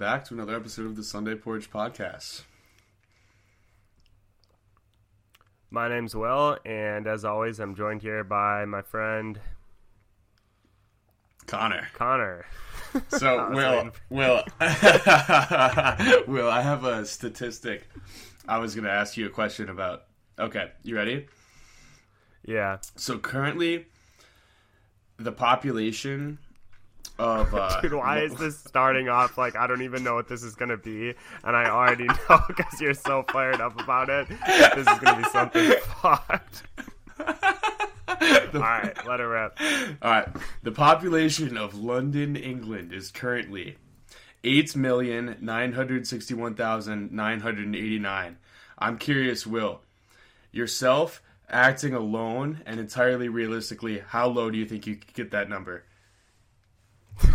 back to another episode of the Sunday Porch Podcast. My name's Will, and as always, I'm joined here by my friend Connor. Connor. So, Will, Will, Will, I have a statistic. I was going to ask you a question about. Okay, you ready? Yeah. So currently, the population of uh, Dude, why is this starting off like I don't even know what this is gonna be, and I already know because you're so fired up about it. This is gonna be something fucked. All right, let it rip. All right. The population of London, England is currently 8,961,989. I'm curious, Will, yourself acting alone and entirely realistically, how low do you think you could get that number?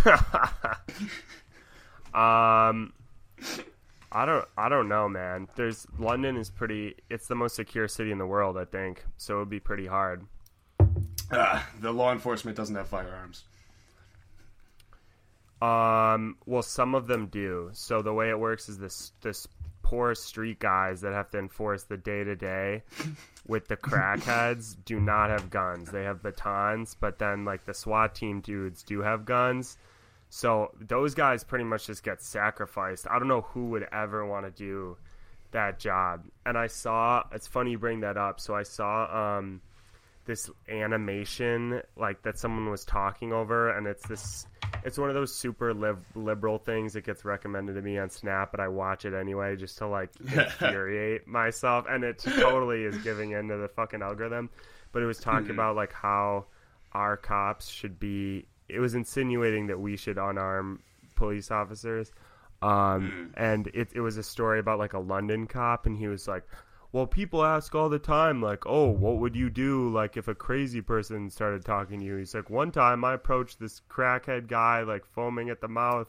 Um, I don't, I don't know, man. There's London is pretty. It's the most secure city in the world, I think. So it would be pretty hard. Uh, the law enforcement doesn't have firearms. Um, well, some of them do. So the way it works is this this poor street guys that have to enforce the day to day with the crackheads do not have guns. They have batons, but then like the SWAT team dudes do have guns. So those guys pretty much just get sacrificed. I don't know who would ever want to do that job. And I saw it's funny you bring that up. So I saw um this animation like that someone was talking over and it's this it's one of those super lib- liberal things that gets recommended to me on snap but i watch it anyway just to like infuriate myself and it totally is giving into the fucking algorithm. But it was talking about like how our cops should be it was insinuating that we should unarm police officers um, and it, it was a story about like a london cop and he was like well, people ask all the time, like, oh, what would you do, like, if a crazy person started talking to you? He's like, one time I approached this crackhead guy, like, foaming at the mouth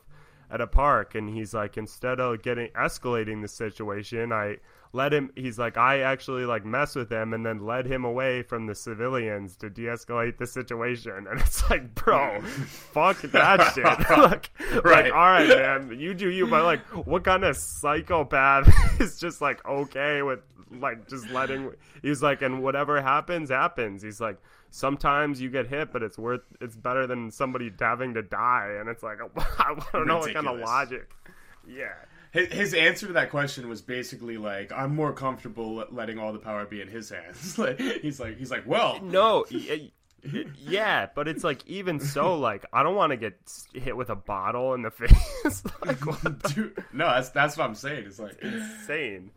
at a park, and he's like, instead of getting escalating the situation, I let him. He's like, I actually like mess with him, and then led him away from the civilians to de-escalate the situation. And it's like, bro, fuck that shit. like, Right. like, all right, man, you do you, but like, what kind of psychopath is just like okay with like just letting? He's like, and whatever happens, happens. He's like, sometimes you get hit, but it's worth. It's better than somebody having to die. And it's like, I don't know what kind of logic. Yeah. His, answer to that question was basically like, "I'm more comfortable letting all the power be in his hands." Like, he's like, he's like, "Well, No, yeah, but it's like even so, like I don't want to get hit with a bottle in the face. like what the dude, no, that's that's what I'm saying. It's like insane.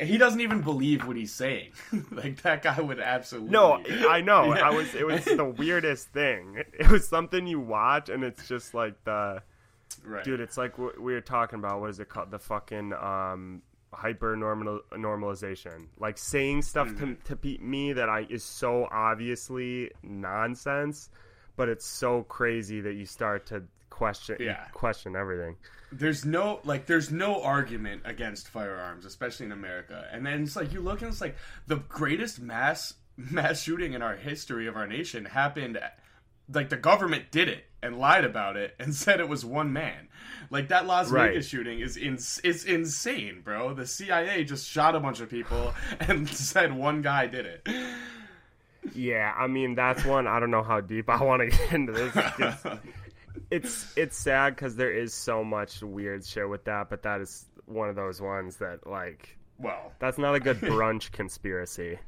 he doesn't even believe what he's saying. like that guy would absolutely. No, I know. Yeah. I was. It was the weirdest thing. It was something you watch, and it's just like the right. dude. It's like what we were talking about. What is it called? The fucking um hyper normal normalization. Like saying stuff Mm-hmm. to, to me that I is so obviously nonsense, but it's so crazy that you start to question Yeah. question everything. there's no like there's no argument against firearms, especially in America. And then it's like you look and it's like the greatest mass mass shooting in our history of our nation happened like the government did it and lied about it and said it was one man. Like that Las Right. Vegas shooting is in, is insane, bro. The CIA just shot a bunch of people and said one guy did it. Yeah, I mean that's one. I don't know how deep I want to get into this. It's it's, it's sad because there is so much weird shit with that, but that is one of those ones that like well, that's not a good brunch conspiracy.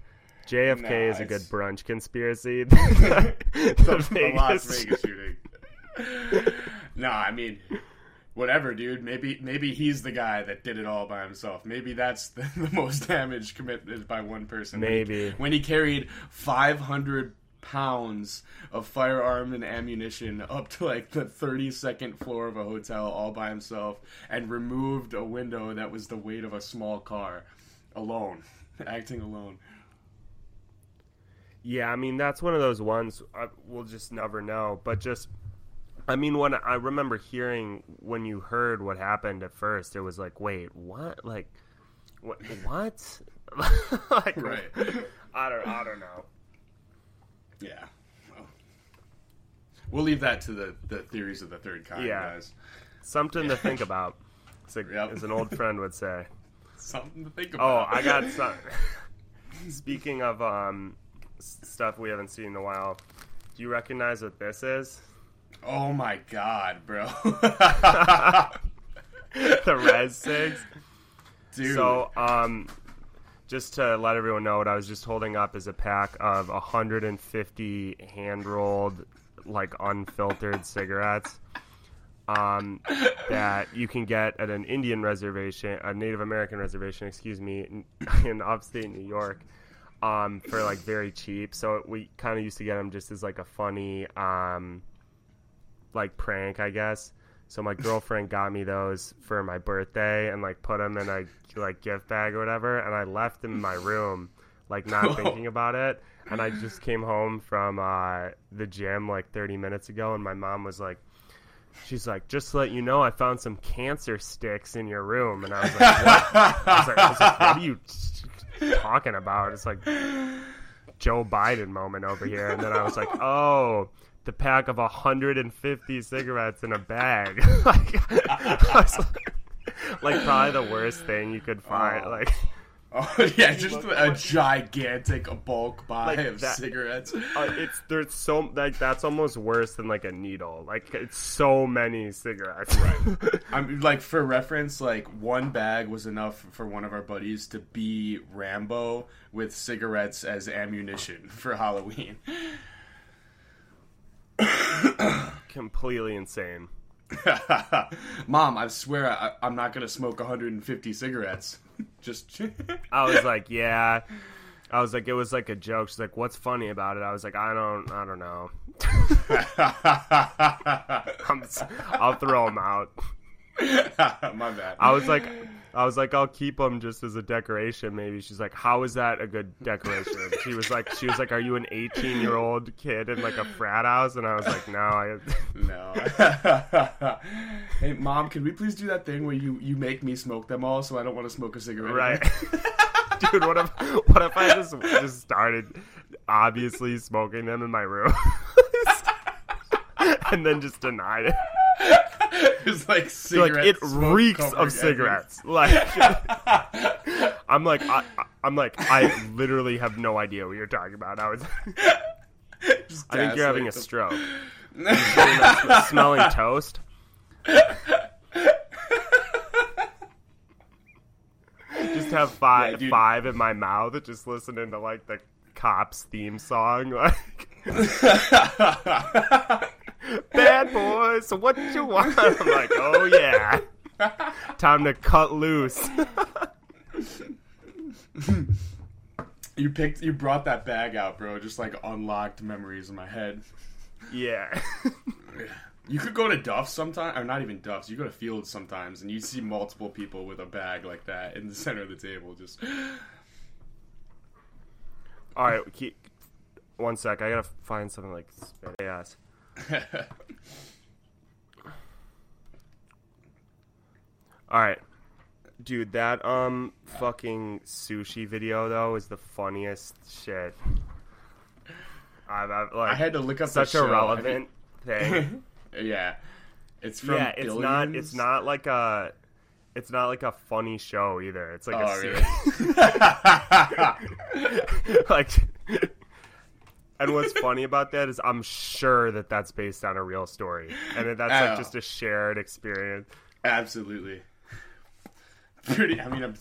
JFK Nah, is a good brunch conspiracy. the, the Las Vegas- Vegas shooting. no, I mean, whatever, dude. Maybe maybe he's the guy that did it all by himself. Maybe that's the, the most damage committed by one person. Maybe. when he carried five hundred pounds of firearm and ammunition up to like the 32nd floor of a hotel all by himself and removed a window that was the weight of a small car alone acting alone Yeah, I mean that's one of those ones uh, we'll just never know. But just I mean, when I remember hearing when you heard what happened at first, it was like, wait, what? Like, what? What? like, Right. I don't. I don't know. Yeah. Well, we'll leave that to the, the theories of the third kind, Yeah. guys. Something to think about. It's like, Yep. as an old friend would say. Something to think about. Oh. I got some. Speaking of um, stuff we haven't seen in a while, do you recognize what this is? Oh my god, bro. the Res Sigs. Dude. So, um, just to let everyone know, what I was just holding up is a pack of 150 hand rolled, like unfiltered cigarettes. Um, that you can get at an Indian reservation, a Native American reservation, excuse me, in, in upstate New York, um, for like very cheap. So we kind of used to get them just as like a funny, um, like prank, I guess. So my girlfriend got me those for my birthday and like put them in a like gift bag or whatever, and I left them in my room, like not thinking about it. And I just came home from uh, the gym like 30 minutes ago, and my mom was like, she's like, just to let you know, I found some cancer sticks in your room, and I was like, what? I was like, I was like what are you talking about? It's like Joe Biden moment over here, and then I was like, oh. The pack of 150 cigarettes in a bag, like, like, like probably the worst thing you could find. Oh. Like, Oh yeah, just a gigantic bulk buy Like of that- cigarettes. uh, it's there's so like that's almost worse than like a needle. Like it's so many cigarettes. I'm like for reference, like one bag was enough for one of our buddies to be Rambo with cigarettes as ammunition for Halloween. Completely insane. Mom, I swear I, I'm not gonna smoke 150 cigarettes. Just I was like, yeah. I was like, it was like a joke. She's like, what's funny about it? I was like, I don't, I don't know. I'm, s- I'll throw them out. my bad. I was like, I was like, I'll keep them just as a decoration. Maybe she's like, how is that a good decoration? She was like, she was like, are you an 18 year old kid in like a frat house? And I was like, no, I. No. hey, mom, can we please do that thing where you you make me smoke them all, so I don't want to smoke a cigarette? Right. Dude, what if what if I just just started obviously smoking them in my room and then just denied it? it's like Like it reeks of cigarettes. Like I'm like I, I'm like I literally have no idea what you're talking about. I was. Just I think you're having a stroke. Sm- smelling toast. just have five Yeah, five in my mouth, just listening to like the cops theme song, like "Bad boys, So what did you want?" I'm like, "Oh yeah, time to cut loose." You picked, you brought that bag out, bro. Just like unlocked memories in my head. yeah, You could go to Duff's sometimes, or not even Duff's. You go to Fields sometimes, and you see multiple people with a bag like that in the center of the table. Just all right. Keep one sec. I gotta find something like spit ass. All right, dude. That um fucking sushi video though is the funniest shit. I've, I've like I had to look up such a relevant thing. yeah, it's from yeah, it's not. It's not like a. It's not like a funny show either. It's like a Oh, serious, really? like. And what's funny about that is I'm sure that that's based on a real story, and that that's Oh. like just a shared experience. Absolutely. Pretty. I mean, I'm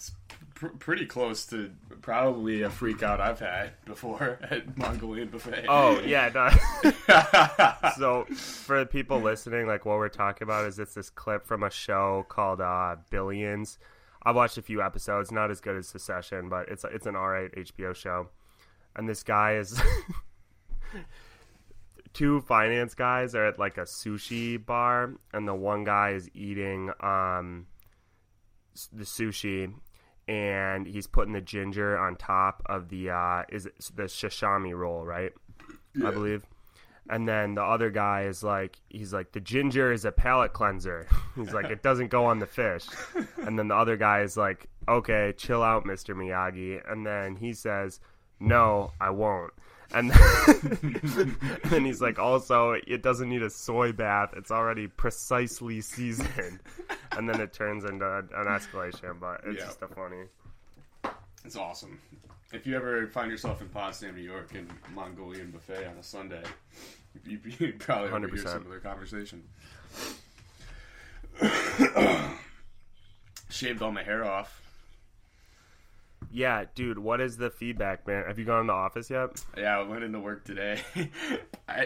pr- pretty close to probably a freak out I've had before at Mongolian buffet. Oh yeah, no. so for the people listening, like what we're talking about is it's this clip from a show called uh, Billions. I've watched a few episodes, not as good as Succession, but it's it's an alright HBO show. And this guy is two finance guys are at like a sushi bar, and the one guy is eating um the sushi. And he's putting the ginger on top of the uh, is it the sashimi roll, right? I believe. And then the other guy is like, he's like, the ginger is a palate cleanser. He's like, it doesn't go on the fish. And then the other guy is like, okay, chill out, Mr. Miyagi. And then he says, no, I won't. And then, and then he's like, also, it doesn't need a soy bath. It's already precisely seasoned. And then it turns into an escalation, but it's Yeah. just a funny. It's awesome. If you ever find yourself in Potsdam, New York, in Mongolian buffet on a Sunday, you, you probably overhear 100%. some of their conversation. Shaved all my hair off. Yeah, dude, what is the feedback, man? Have you gone to the office yet? Yeah, I went into work today.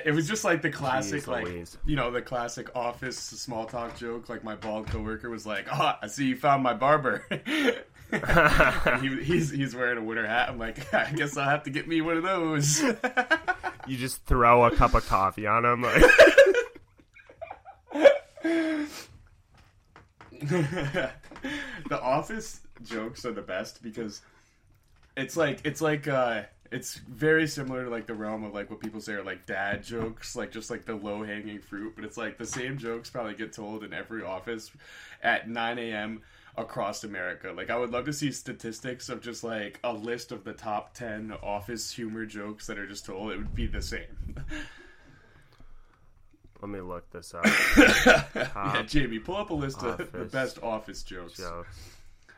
It was just like the classic, Jeez like Louise. you know, the classic office small talk joke. Like my bald coworker was like, "Oh, I see you found my barber." He, he's he's wearing a winter hat. I'm like, I guess I'll have to get me one of those. You just throw a cup of coffee on him. Like, the office jokes are the best because it's like it's like uh it's very similar to like the realm of like what people say are like dad jokes like just like the low hanging fruit but it's like the same jokes probably get told in every office at 9 a.m across america like i would love to see statistics of just like a list of the top 10 office humor jokes that are just told it would be the same let me look this up. yeah jamie pull up a list of the best office jokes Jokes.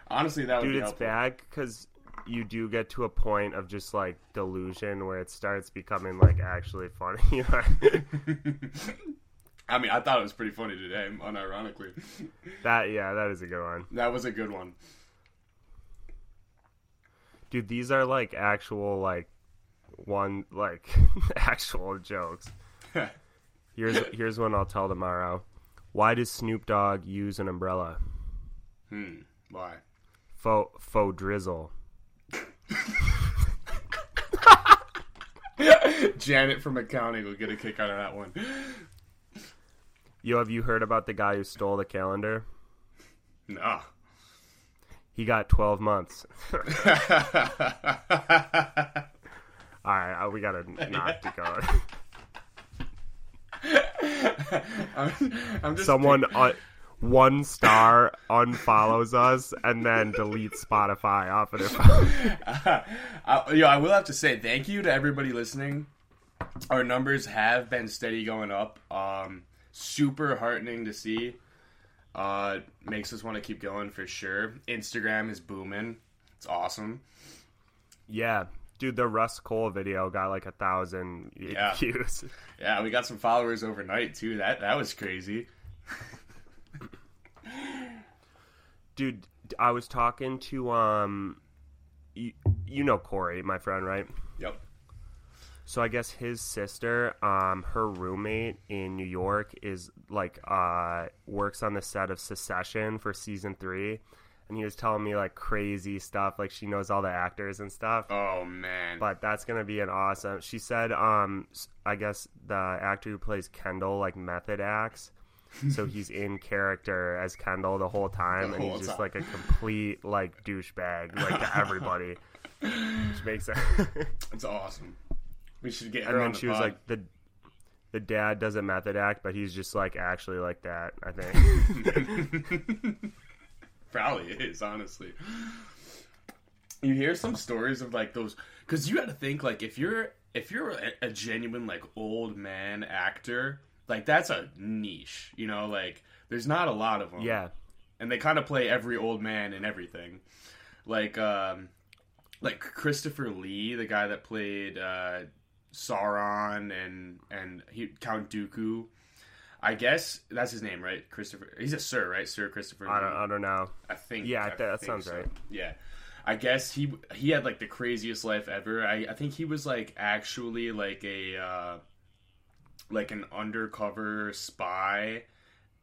honestly that would Dude, be it's helpful. bad because you do get to a point of just like delusion where it starts becoming like actually funny. I mean, I thought it was pretty funny today, unironically. that yeah, that is a good one, That was a good one. dude. These are like actual like one like actual jokes. Here's here's one I'll tell tomorrow. Why does Snoop Dogg use an umbrella? hmm. Why? Faux faux drizzle. Janet from accounting will get a kick out of that one. Yo, have you heard about the guy who stole the calendar? Nah. He got 12 months. All right, uh, we gotta not to go. I'm, I'm just Someone uh, one star unfollows us and then deletes Spotify off of their phone. I, yo, I will have to say thank you to everybody listening. Our numbers have been steady going up. Um, super heartening to see. Uh, makes us want to keep going for sure. Instagram is booming. It's awesome. yeah, dude, the Russ Cole video got like a thousand Yeah. views. Yeah, we got some followers overnight too. That that was crazy. Dude, I was talking to um, you, you know Corey, my friend, right? Yep. So I guess his sister, um, her roommate in New York is like uh works on the set of Succession for season three, and he was telling me like crazy stuff, like she knows all the actors and stuff. Oh man. But that's gonna be an awesome. She said, um, I guess the actor who plays Kendall like method acts, so he's in character as Kendall the whole time, The and whole he's just time. like a complete like douchebag, like to everybody, which makes it. It's awesome. We should get her and then the she was like the the dad doesn't method act but he's just like actually like that i think Probably is, honestly. You hear some stories of like those because you got to think like if you're if you're a, a genuine like old man actor, like that's a niche, you know. Like there's not a lot of them. yeah and they kind of play every old man in everything. Like um, like Christopher Lee, the guy that played uh, Sauron and and he, Count Dooku. I guess that's his name, right? Christopher. He's a Sir, right? Sir Christopher. i don't, I don't know I think. Yeah, I that- that think sounds so. right. Yeah, I guess he he had like the craziest life ever. I I think he was like actually like a uh, like an undercover spy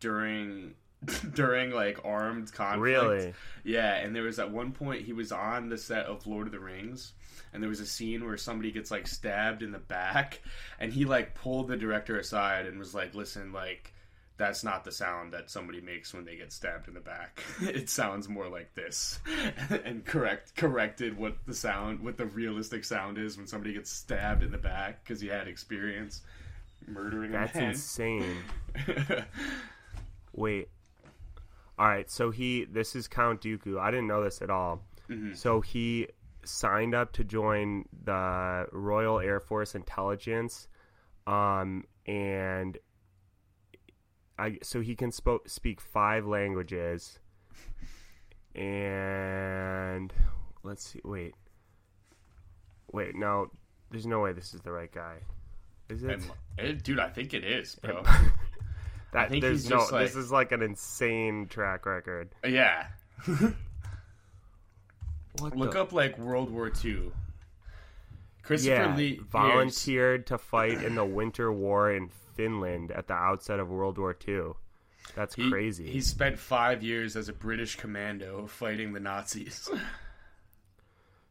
during during like armed conflict. really Yeah, and there was at one point he was on the set of Lord of the Rings, and there was a scene where somebody gets like stabbed in the back, and he like pulled the director aside and was like, "Listen, like." That's not the sound that somebody makes when they get stabbed in the back. it sounds more like this, and correct corrected what the sound, what the realistic sound is when somebody gets stabbed in the back because he had experience. Murdering That's a man. insane. Wait. All right, so he this is Count Dooku. I didn't know this at all. Mm-hmm. So he signed up to join the Royal Air Force Intelligence, um, and I so he can speak five languages. And let's see. Wait, wait. No, there's no way this is the right guy. Is it? Dude, I think it is, bro. That, think there's he's no. just like- This is like an insane track record. Uh, yeah. What Look the- up like World War II. Christopher Yeah, Lee volunteered to fight in the Winter War in Finland at the outset of World War II. That's He, crazy. He spent five years as a British commando fighting the Nazis.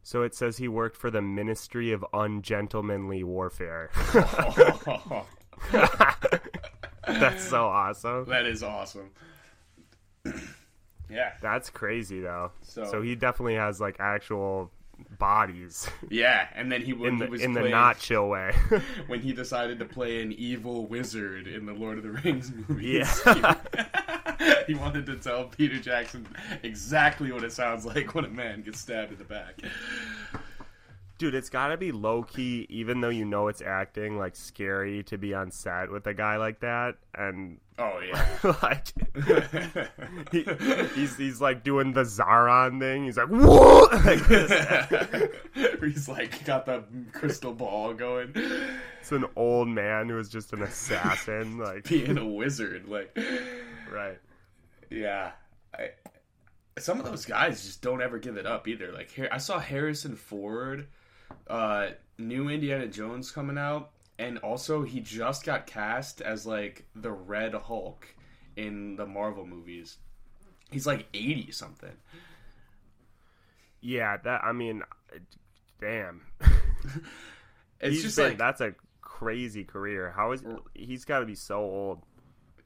So it says he worked for the Ministry of Ungentlemanly Warfare. That's so awesome. that is awesome. yeah, That's crazy though. So- So, he definitely has like actual bodies yeah, and then he, in he the was in the not chill way. when he decided to play an evil wizard in the Lord of the Rings movies. Yeah. he wanted to tell Peter Jackson exactly what it sounds like when a man gets stabbed in the back. Dude, it's got to be low key, even though you know it's acting, like scary to be on set with a guy like that. And Oh yeah. like, he, he's he's like doing the Sauron thing. He's like, whoa, like this. He's like got the crystal ball going, It's an old man who is just an assassin. Like, being a wizard. Like, right? yeah, I, some of those guys just don't ever give it up either. Like, here I saw Harrison Ford, uh, new Indiana Jones coming out, and also he just got cast as like the Red Hulk in the Marvel movies. He's like eighty something. Yeah, that. I mean, damn. It's He's just been, like that's a crazy career. How is he's got to be so old?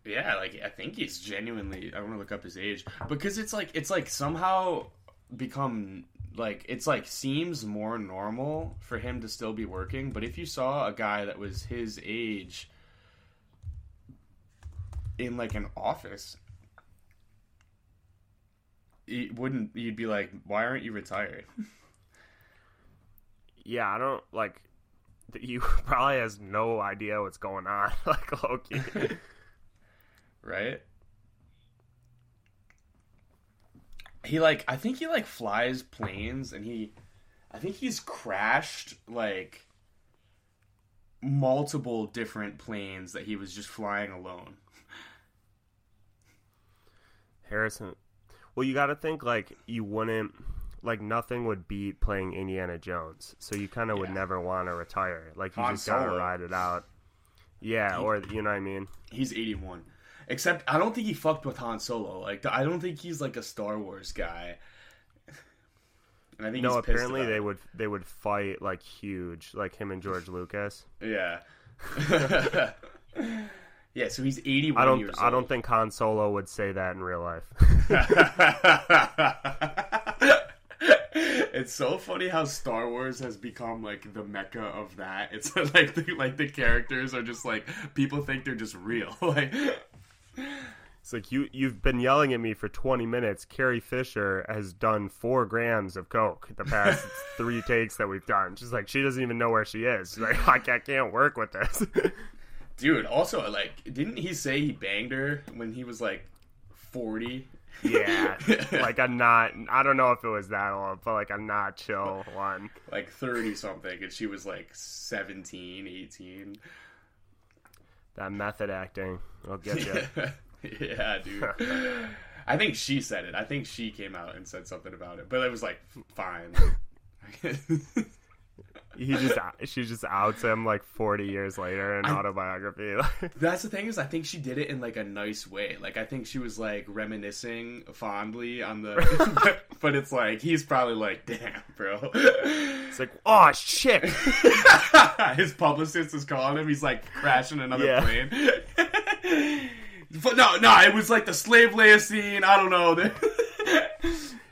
Yeah, like I think he's genuinely. I want to look up his age because it's like it's like somehow become like it's like seems more normal for him to still be working. But if you saw a guy that was his age in like an office, it wouldn't. You'd be like, why aren't you retired? Yeah, I don't like. you probably has no idea what's going on. Like Loki. right? He like I think he like flies planes and he I think he's crashed like multiple different planes that he was just flying alone. Harrison. Well, you got to think like you wouldn't like nothing would beat playing Indiana Jones. So you kind of would never want to retire. Like you Han just got to ride it out. Yeah, or you know what I mean? He's 81. Except I don't think he fucked with Han Solo. Like I don't think he's like a Star Wars guy. And I think No, he's apparently they it. would they would fight like huge, like him and George Lucas. Yeah. yeah, so he's 81 I don't I don't think Han Solo would say that in real life. it's so funny how Star Wars has become like the mecca of that. It's like the, like the characters are just like people think they're just real. like It's like you you've been yelling at me for 20 minutes. Carrie Fisher has done 4 grams of coke the past 3 takes that we've done. She's like she doesn't even know where she is. She's like I can't, can't work with this. dude, also like didn't he say he banged her when he was like 40? yeah. Like a not I don't know if it was that old, but like a not chill one. like 30 something and she was like 17, 18. That method acting I'll get you. yeah, dude. I think she said it. I think she came out and said something about it, but it was like fine. He just she just outs him like 40 years later in I- autobiography. That's the thing is, I think she did it in like a nice way. Like I think she was like reminiscing fondly on the, but it's like he's probably like, damn, bro. it's like, "Oh shit." His publicist is calling him. He's like crashing another Yeah. plane. but no, no, it was like the slave Leia scene. I don't know.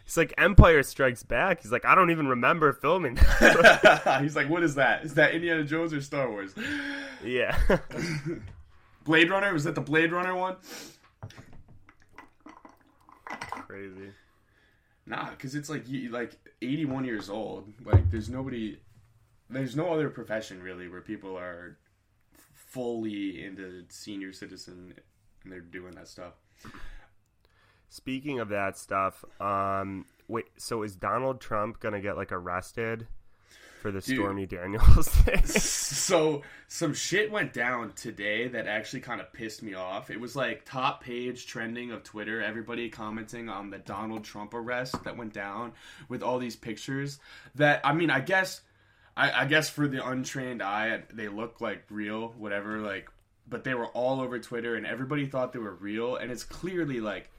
He's like Empire Strikes Back. He's like I don't even remember filming. that." He's like, what is that? Is that Indiana Jones or Star Wars? yeah. Blade Runner? Was that the Blade Runner one? Crazy. Nah, because it's like you like 81 years old. Like there's nobody, there's no other profession really where people are fully into senior citizen and they're doing that stuff. Speaking of that stuff, um, wait. So is Donald Trump gonna get like arrested for the Dude. Stormy Daniels thing? so some shit went down today that actually kind of pissed me off. It was like top page trending of Twitter, everybody commenting on the Donald Trump arrest that went down with all these pictures. That I mean, I guess, I, I guess for the untrained eye, they look like real, whatever. Like, but they were all over Twitter, and everybody thought they were real, and it's clearly like,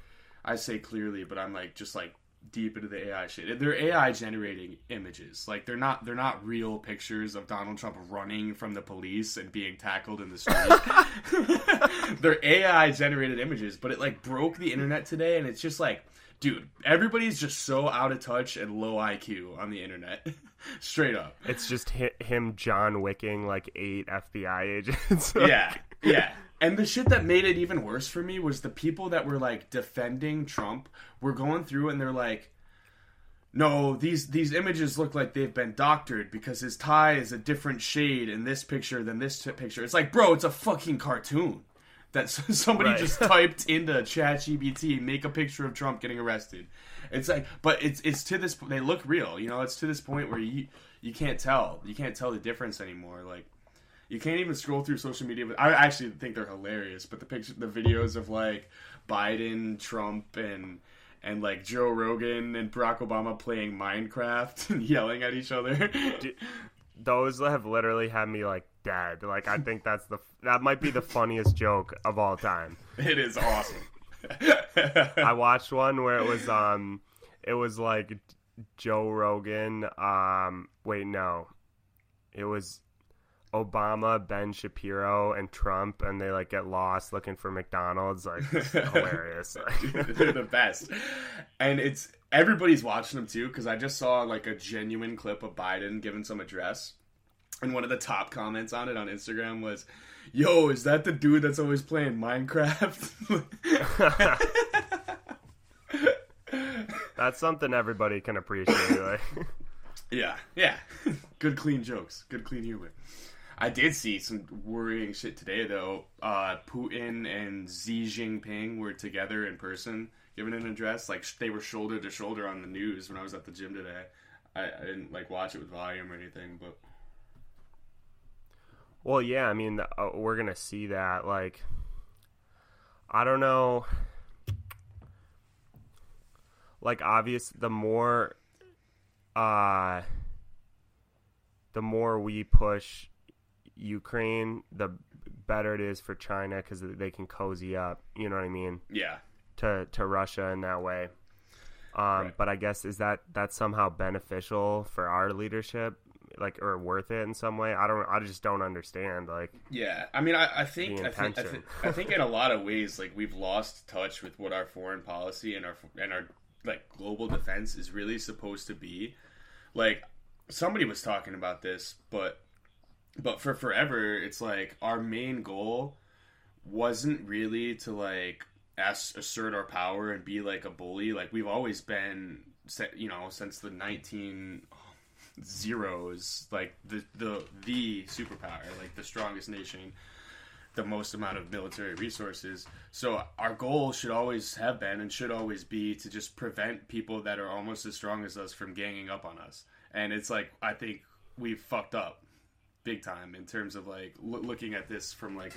I say clearly, but I'm like just like deep into the AI shit. They're AI generating images. Like they're not they're not real pictures of Donald Trump running from the police and being tackled in the street. they're AI generated images, but it like broke the internet today and it's just like dude, everybody's just so out of touch and low IQ on the internet. Straight up. It's just hi- him John Wicking like eight FBI agents. yeah, yeah. And the shit that made it even worse for me was the people that were like defending Trump were going through and they're like, no, these these images look like they've been doctored because his tie is a different shade in this picture than this t- picture. It's like, bro, it's a fucking cartoon that somebody Right. just typed into ChatGPT, make a picture of Trump getting arrested. It's like, but it's it's to this. They look real, you know. It's to this point where you you can't tell, you can't tell the difference anymore. Like you can't even scroll through social media. I actually think they're hilarious. But the picture, the videos of like Biden, Trump, and and like Joe Rogan and Barack Obama playing Minecraft and yelling at each other. Those have literally had me like dead. Like I think that's the that might be the funniest joke of all time. it is awesome. I watched one where it was um it was like Joe Rogan um wait no. It was Obama, Ben Shapiro and Trump and they like get lost looking for McDonald's like hilarious. They're the best, and it's everybody's watching them too. Because I just saw like a genuine clip of Biden giving some address, and one of the top comments on it on Instagram was, "Yo, is that the dude that's always playing Minecraft?" that's something everybody can appreciate. Like yeah, yeah, good clean jokes, good clean humor. I did see some worrying shit today though. Uh, Putin and Xi Jinping were together in person giving an address. Like they were shoulder to shoulder on the news when I was at the gym today. I, I didn't like watch it with volume or anything, but Well, yeah, I mean, uh, we're gonna see that. Like, I don't know. Like, obvious, the more, uh, the more we push Ukraine, the better it is for China because they can cozy up. You know what I mean? yeah, To to Russia in that way. Um, Right. But I guess is that that's somehow beneficial for our leadership, like, or worth it in some way? I don't. I just don't understand. Like, yeah. I mean, I, I think I think I, think I think in a lot of ways, like we've lost touch with what our foreign policy and our and our like global defense is really supposed to be. Like somebody was talking about this, but but for forever, it's like our main goal wasn't really to like ass- assert our power and be like a bully. Like we've always been, you know, since the nineteen zeros, like the the the superpower, like the strongest nation, the most amount of military resources. So our goal should always have been and should always be to just prevent people that are almost as strong as us from ganging up on us. And it's like I think we've fucked up big time in terms of like loo- looking at this from like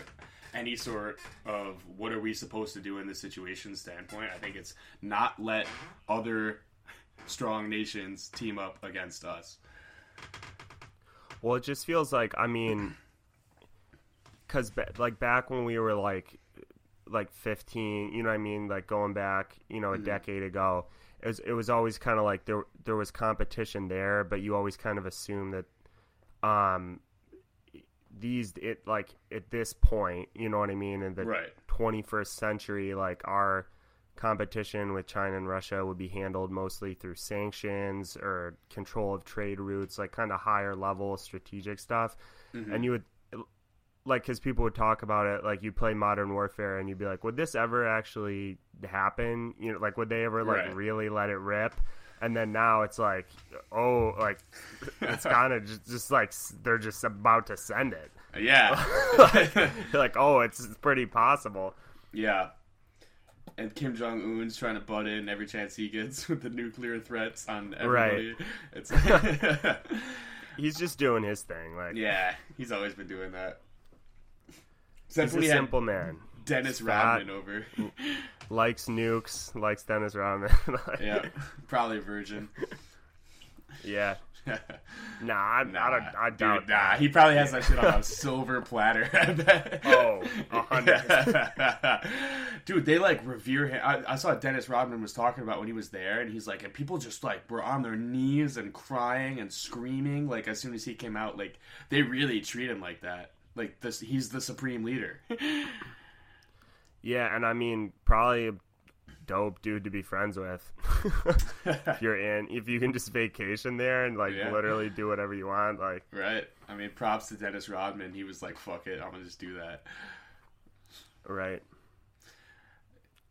any sort of what are we supposed to do in this situation standpoint. I think it's not let other strong nations team up against us. Well, it just feels like I mean, because ba- like back when we were like like 15, you know what I mean, like going back, you know, a decade ago, it was it was always kind of like there there was competition there, but you always kind of assume that um these it like at this point, you know what I mean, in the Right. 21st century, like our competition with China and Russia would be handled mostly through sanctions or control of trade routes, like kind of higher level strategic stuff. Mm-hmm. And you would like because people would talk about it like you play modern warfare and you'd be like would this ever actually happen you know like would they ever like Right. really let it rip and then now it's like oh like it's kind of just, just like they're just about to send it Yeah. like oh it's pretty possible yeah. And Kim Jong Un's trying to butt in every chance he gets with the nuclear threats on everybody. It's he's just doing his thing like yeah, he's always been doing that. he's Except when a had simple man Dennis fat. Rodman over. likes nukes likes dennis rodman yeah, probably a virgin. yeah nah i, Nah, I, don't, I dude, doubt nah. that. He probably has that shit on a silver platter. I oh, bet. Oh, hundred. Dude, they like revere him. I, I saw Dennis Rodman was talking about when he was there, and he's like, and people just like were on their knees and crying and screaming. Like as soon as he came out, like they really treat him like that. Like this, he's the supreme leader. Yeah, and I mean, probably a dope dude to be friends with. if you're in, if you can just vacation there and like Yeah. literally do whatever you want, like right? I mean, props to Dennis Rodman. He was like, "Fuck it, I'm gonna just do that." right.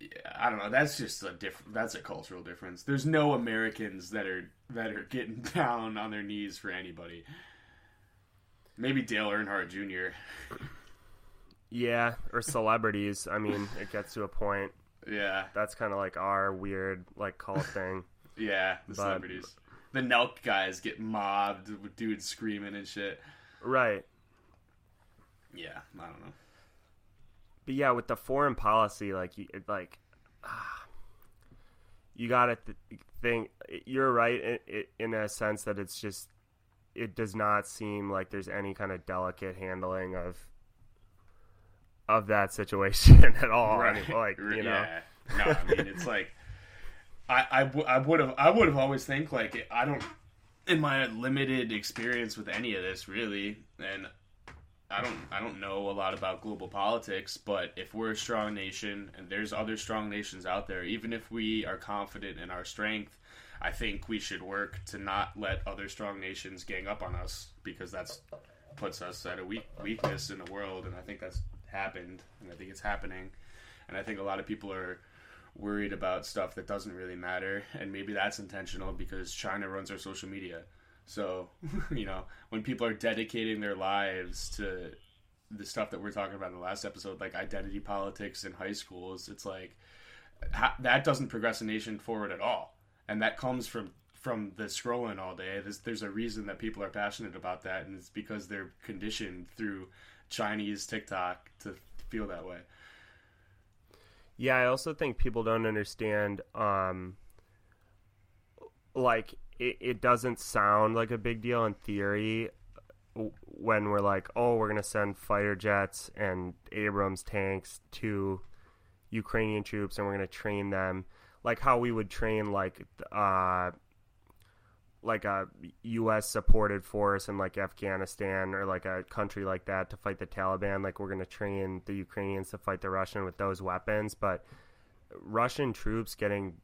Yeah, I don't know. That's just a different. That's a cultural difference. There's no Americans that are that are getting down on their knees for anybody. Maybe Dale Earnhardt Jr. Yeah, or celebrities. I mean, it gets to a point. Yeah, That's kind of like our weird like cult thing. yeah, the But- celebrities. The Nelk guys get mobbed with dudes screaming and shit. Right. Yeah, I don't know. But yeah, with the foreign policy, like you, it, like ah, you got to th- think. You're right in, in a sense that it's just it does not seem like there's any kind of delicate handling of of that situation at all. I mean, like you know, yeah. No, I mean it's like I I, w- I would have I would have always think like I don't in my limited experience with any of this really and I don't I don't know a lot about global politics, but if we're a strong nation and there's other strong nations out there, even if we are confident in our strength, I think we should work to not let other strong nations gang up on us because that's puts us at a weak weakness in the world and I think that's happened and I think it's happening. And I think a lot of people are worried about stuff that doesn't really matter and maybe that's intentional because China runs our social media. So, you know, when people are dedicating their lives to the stuff that we're talking about in the last episode, like identity politics in high schools, it's like ha- that doesn't progress a nation forward at all, and that comes from from the scrolling all day. There's there's a reason that people are passionate about that, and it's because they're conditioned through Chinese TikTok to feel that way. Yeah, I also think people don't understand. Um, like it, it doesn't sound like a big deal in theory when we're like, oh, we're gonna send fighter jets and Abrams tanks to Ukrainian troops, and we're gonna train them like how we would train like uh like a U.S. supported force in like Afghanistan or like a country like that to fight the Taliban. Like we're gonna train the Ukrainians to fight the Russian with those weapons, but Russian troops getting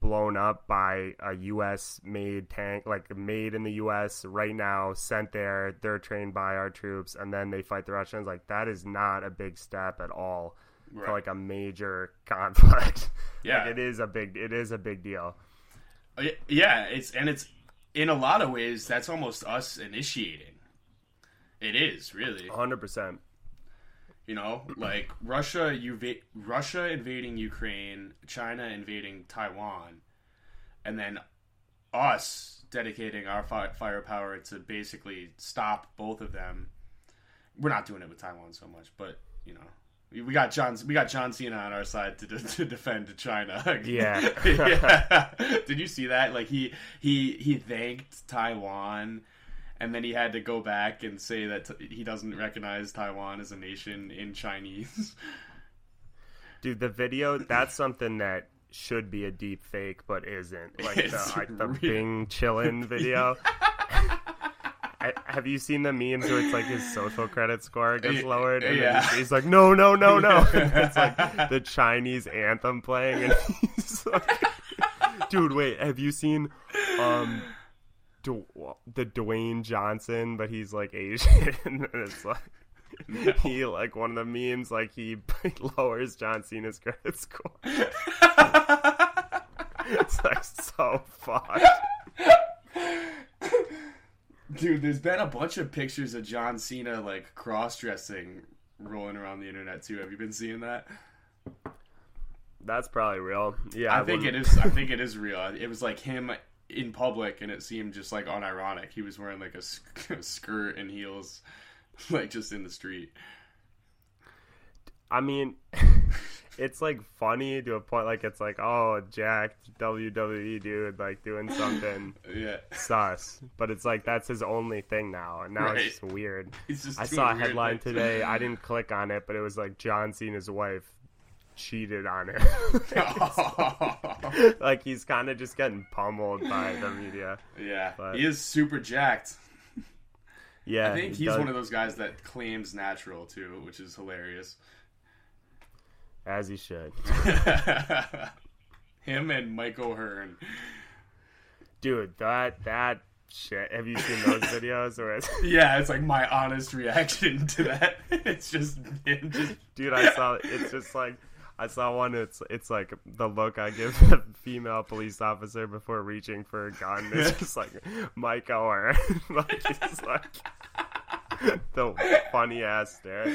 blown up by a U.S. made tank, like made in the U.S. right now, sent there. They're trained by our troops, and then they fight the Russians. Like that is not a big step at all Right. for like a major conflict. Yeah. like, it is a big. It is a big deal. Uh, Yeah, it's and it's in a lot of ways that's almost us initiating. It is really. hundred percent. You know, like Russia, you Russia invading Ukraine, China invading Taiwan, and then us dedicating our fi- firepower to basically stop both of them. We're not doing it with Taiwan so much, but you know, we- got John we got John Cena on our side to, to defend China. Yeah. yeah. Did you see that? Like he he he thanked Taiwan and then he had to go back and say that t- he doesn't recognize Taiwan as a nation in Chinese. Dude, the video, that's something that should be a deep fake, but isn't. Like It's the, like the. Bing chillin' video. I, have you seen the memes where it's like his social credit score gets lowered? And yeah. he's, he's like, no, no, no, no. it's like the Chinese anthem playing, and he's like, dude, wait, have you seen um Du- the Dwayne Johnson, but he's like Asian, and it's like. He like one of the memes, like he lowers John Cena's credit score. it's like so fucked. Dude, there's been a bunch of pictures of John Cena like cross dressing rolling around the internet too. Have you been seeing that? That's probably real. Yeah, I think it is. I think it is real. It was like him in public, and it seemed just like unironic. He was wearing like a, a skirt and heels, like just in the street. I mean, it's like funny to a point. Like it's like, oh, Jack WWE dude, like doing something Yeah, sus. But it's like that's his only thing now, and now Right. it's just weird. just. I saw a headline things. today. I didn't click on it, but it was like John Cena's wife cheated on him. like he's kind of just getting pummeled by the media. yeah, But- he is super jacked. Yeah, I think he's does- one of those guys that claims natural too, which is hilarious. As he should. Him and Michael O'Hearn. Dude, that that shit. Have you seen those videos Or it's Yeah, it's like my honest reaction to that. It's just him just dude i saw it's just like i saw one it's it's like the look i give a female police officer before reaching for a gun it's just like mike or like it's like the funny ass stare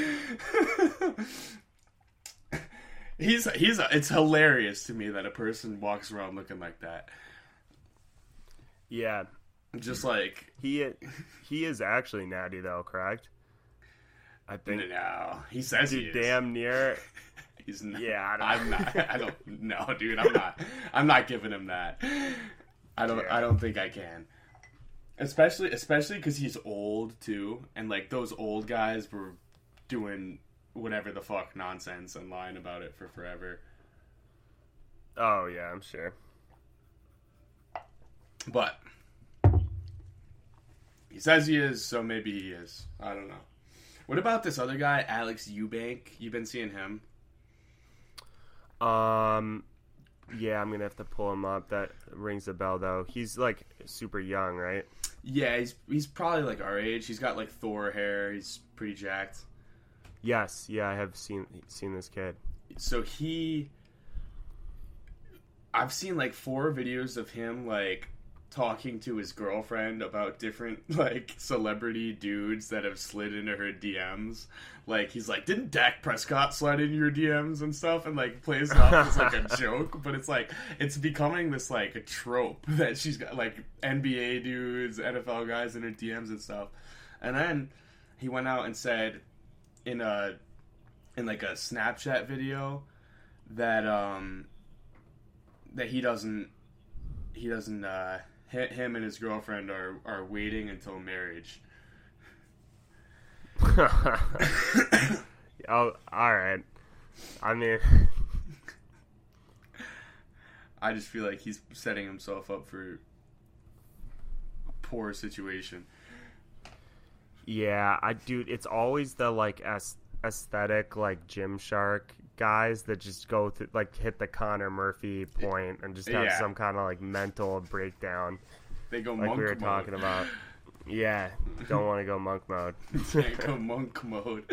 He's he's it's hilarious to me that a person walks around looking like that. yeah Just like he he is actually natty though correct i think no, he says he dude is. damn near He's not. Yeah, I don't- I'm not. I don't. No, dude, I'm not. I'm not giving him that. I don't. I don't think I can. Especially, especially because he's old too, and like those old guys were doing whatever the fuck nonsense and lying about it for forever. oh yeah i'm sure But he says he is, so maybe he is. I don't know. What about this other guy, Alex Eubank? You've been seeing him? Um, yeah, I'm gonna have to pull him up. That rings a bell, though. He's like super young, right? Yeah, he's he's probably like our age. He's got like Thor hair. He's pretty jacked. Yes, yeah, I have seen seen this kid. So he, I've seen like four videos of him like talking to his girlfriend about different like celebrity dudes that have slid into her DMs. Like he's like, didn't Dak Prescott slide into your DMs and stuff, and like plays it off as like a joke, but it's like it's becoming this like a trope that she's got like NBA dudes, NFL guys in her DMs and stuff. And then he went out and said in a in like a Snapchat video that um that he doesn't he doesn't uh him and his girlfriend are are waiting until marriage. oh, all right. I mean, I just feel like he's setting himself up for a poor situation. Yeah, I dude, it's always the like aesthetic like Gymshark guys that just go to like hit the Connor Murphy point and just have Yeah. some kind of like mental breakdown, They go like monk we were mode. talking about. Yeah, don't want to go monk mode. Go monk mode.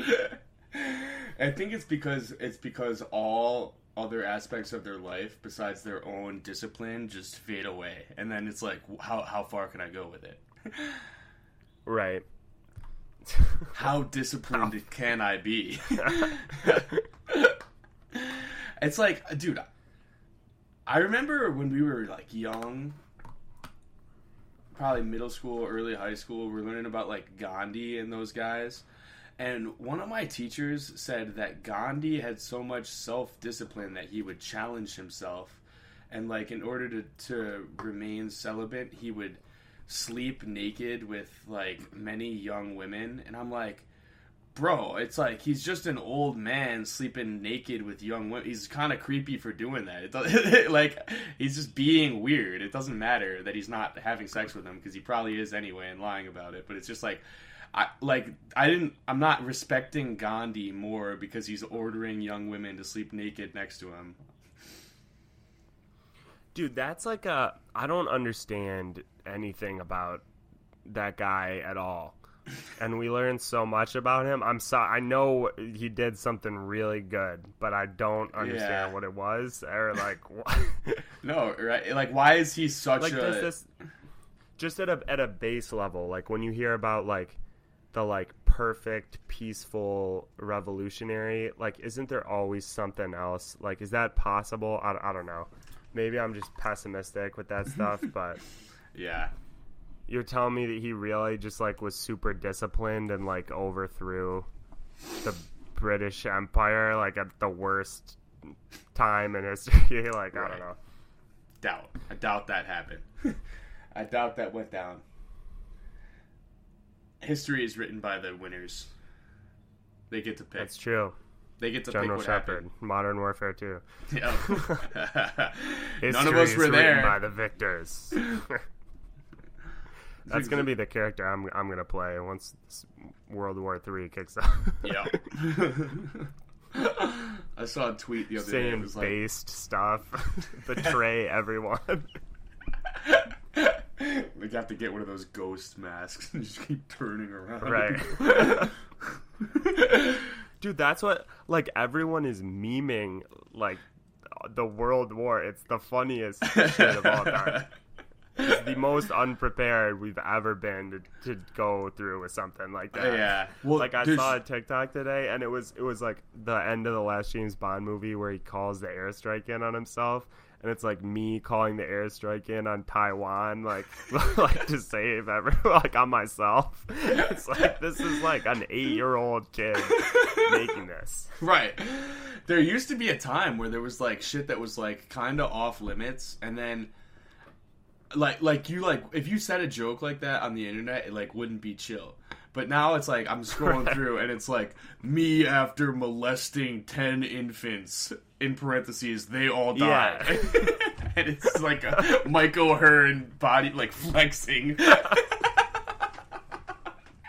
I think it's because it's because all other aspects of their life besides their own discipline just fade away, and then it's like, how how far can I go with it? right. How disciplined can I be? it's like, dude, I remember when we were like young, probably middle school, early high school, we are learning about like Gandhi and those guys. And one of my teachers said that Gandhi had so much self discipline that he would challenge himself. And like in order to, to remain celibate, he would sleep naked with like many young women. And I'm like, bro, it's like he's just an old man sleeping naked with young women. He's kind of creepy for doing that. It like he's just being weird. It doesn't matter that he's not having sex with them because he probably is anyway and lying about it. But it's just like. I like I didn't I'm not respecting Gandhi more because he's ordering young women to sleep naked next to him. Dude, that's like a I don't understand anything about that guy at all. And we learned so much about him. I'm sorry. I know he did something really good, but I don't understand Yeah. what it was or like. No, right? Like why is he such like a does this just at a at a base level like when you hear about like the like perfect peaceful revolutionary like isn't there always something else like is that possible i, I don't know maybe i'm just pessimistic with that stuff but Yeah. you're telling me that he really just like was super disciplined and like overthrew the british empire like at the worst time in history like i don't know Doubt. I doubt that happened. I doubt that went down. History is written by the winners. They get to pick. that's true They get to general pick what Shepherd modern warfare 2 happened. Yeah. None of us were there. by the victors. That's gonna be the character I'm I'm gonna play once World War Three kicks off. Yeah. I saw a tweet the other day. Saying was like, based stuff, betray everyone. we have to get one of those ghost masks and just keep turning around. Right. Dude, that's what like everyone is memeing like the World War. It's the funniest shit of all time. It's the most unprepared we've ever been to, to go through with something like that. yeah. Well, like I there's- saw a TikTok today, and it was it was like the end of the last James Bond movie where he calls the airstrike in on himself, and it's like me calling the airstrike in on Taiwan, like like to save everyone, like on myself. It's like this is like an eight year old kid making this. Right. There used to be a time where there was like shit that was like kind of off limits, and then like like you like if you said a joke like that on the internet, it like wouldn't be chill. But now it's like I'm scrolling through and it's like me after molesting ten infants. In parentheses, they all died. Yeah. and it's like a Michael O'Hearn body like flexing.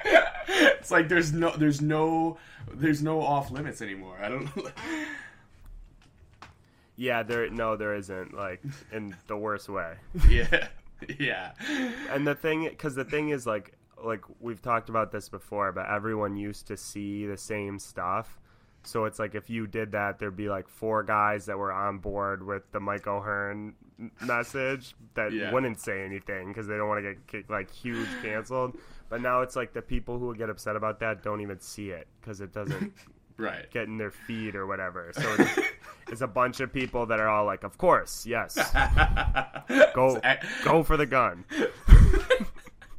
it's like there's no there's no there's no off limits anymore. I don't Yeah, there no, there isn't like in the worst way. Yeah. Yeah. and the thing because the thing is like like we've talked about this before but everyone used to see the same stuff. So it's like if you did that there'd be like four guys that were on board with the mike o'hearn message that Yeah. wouldn't say anything because they don't want to get like huge canceled. But now it's like the people who would get upset about that don't even see it because it doesn't Right. get in their feed or whatever. So it's, it's a bunch of people that are all like of course yes. Go go for the gun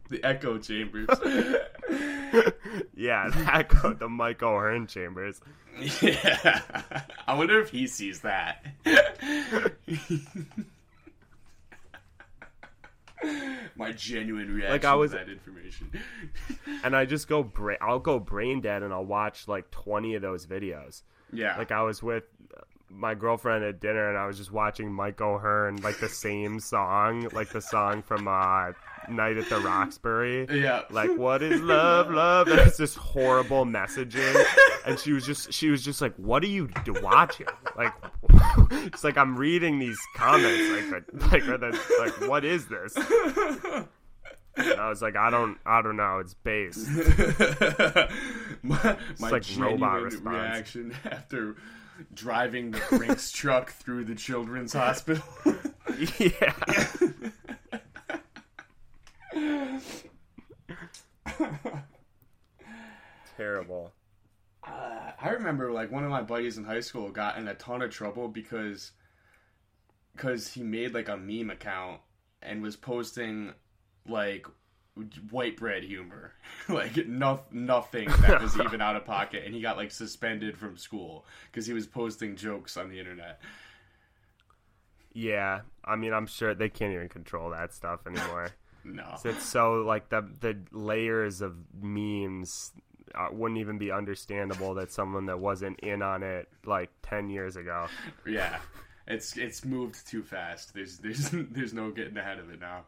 the echo chambers. Yeah, that go, the Michael Hearn chambers. yeah. I wonder if he sees that. My genuine reaction like I was- to that information. And I just go, bra- I'll go brain dead, and I'll watch like twenty of those videos. yeah. Like I was with my girlfriend at dinner, and I was just watching Mike O'Hearn, like the same song, like the song from uh, Night at the Roxbury. yeah. Like what is love, love? And it's this horrible messaging, and she was just, she was just like, "What are you watching?" Like, it's like I'm reading these comments, like, like, like, what is this? And I was like, I don't, I don't know. It's based. my my like robot response. reaction after driving the Brinks truck through the children's hospital. yeah. Terrible. Uh, I remember like one of my buddies in high school got in a ton of trouble because because he made like a meme account and was posting like white bread humor like no, nothing that was even out of pocket and he got like suspended from school because he was posting jokes on the internet Yeah, I mean, I'm sure they can't even control that stuff anymore. no So it's so like the the layers of memes uh, wouldn't even be understandable that someone that wasn't in on it like 10 years ago. Yeah, it's it's moved too fast. There's there's there's no getting ahead of it now.